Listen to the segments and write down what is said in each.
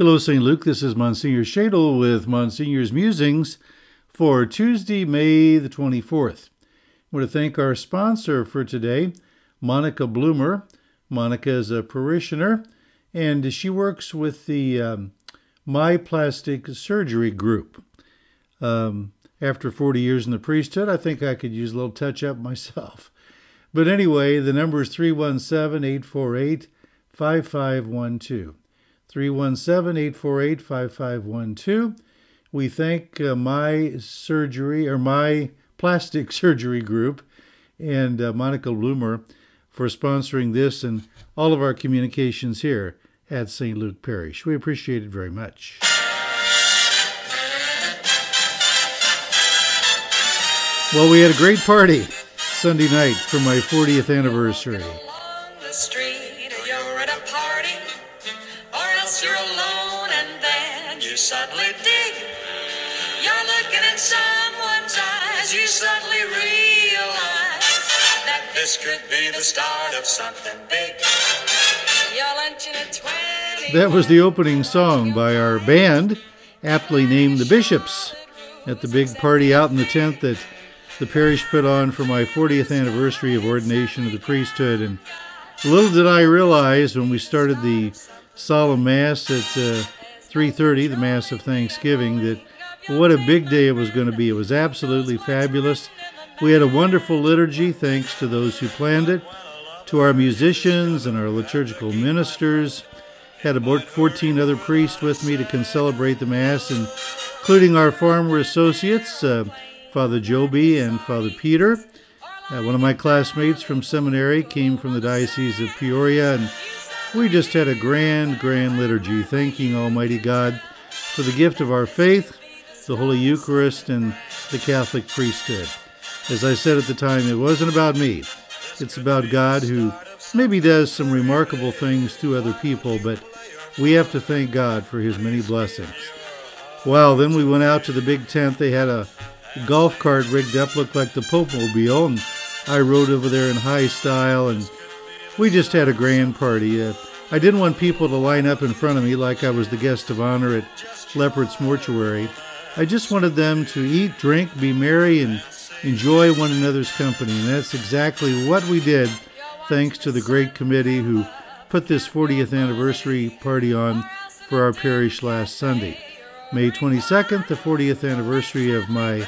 Hello, St. Luke. This is Monsignor Schaedel with Monsignor's Musings for Tuesday, May the 24th. I want to thank our sponsor for today, Monica Bloomer. Monica is a parishioner and she works with the um, My Plastic Surgery Group. Um, after 40 years in the priesthood, I think I could use a little touch up myself. But anyway, the number is 317 848 5512. 317 848 5512. We thank uh, my surgery or my plastic surgery group and uh, Monica Bloomer for sponsoring this and all of our communications here at St. Luke Parish. We appreciate it very much. Well, we had a great party Sunday night for my 40th anniversary. Suddenly dig. You're looking in someone's eyes, you suddenly realize that this could be the start of something big. That was the opening song by our band, aptly named the Bishops, at the big party out in the tent that the parish put on for my 40th anniversary of ordination of the priesthood. And little did I realize when we started the solemn mass that uh, 3:30, the Mass of Thanksgiving, that what a big day it was going to be. It was absolutely fabulous. We had a wonderful liturgy, thanks to those who planned it, to our musicians and our liturgical ministers. Had about 14 other priests with me to celebrate the Mass, including our farmer associates, uh, Father Joby and Father Peter. Uh, one of my classmates from seminary came from the Diocese of Peoria, and we just had a grand, grand liturgy, thanking Almighty God for the gift of our faith, the Holy Eucharist, and the Catholic priesthood. As I said at the time, it wasn't about me. It's about God who maybe does some remarkable things to other people, but we have to thank God for his many blessings. Well, then we went out to the big tent. They had a golf cart rigged up, looked like the Pope Mobile, and I rode over there in high style and we just had a grand party. Uh, I didn't want people to line up in front of me like I was the guest of honor at Leppert's Mortuary. I just wanted them to eat, drink, be merry, and enjoy one another's company. And that's exactly what we did, thanks to the great committee who put this 40th anniversary party on for our parish last Sunday. May 22nd, the 40th anniversary of my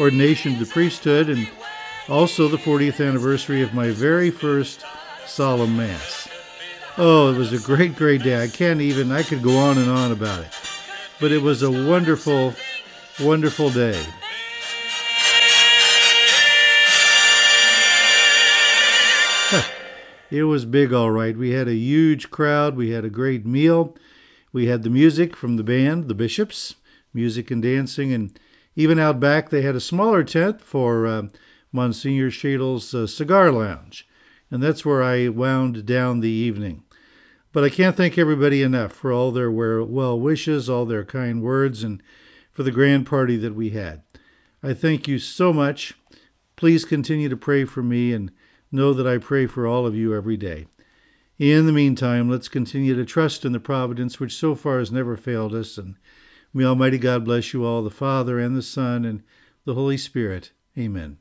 ordination to the priesthood, and also the 40th anniversary of my very first solemn mass. Oh, it was a great, great day. I can't even, I could go on and on about it. But it was a wonderful, wonderful day. it was big, all right. We had a huge crowd. We had a great meal. We had the music from the band, the Bishops, music and dancing. And even out back, they had a smaller tent for uh, Monsignor Schaedel's uh, cigar lounge and that's where I wound down the evening. But I can't thank everybody enough for all their well wishes, all their kind words, and for the grand party that we had. I thank you so much. Please continue to pray for me and know that I pray for all of you every day. In the meantime, let's continue to trust in the providence which so far has never failed us, and may Almighty God bless you all, the Father and the Son and the Holy Spirit. Amen.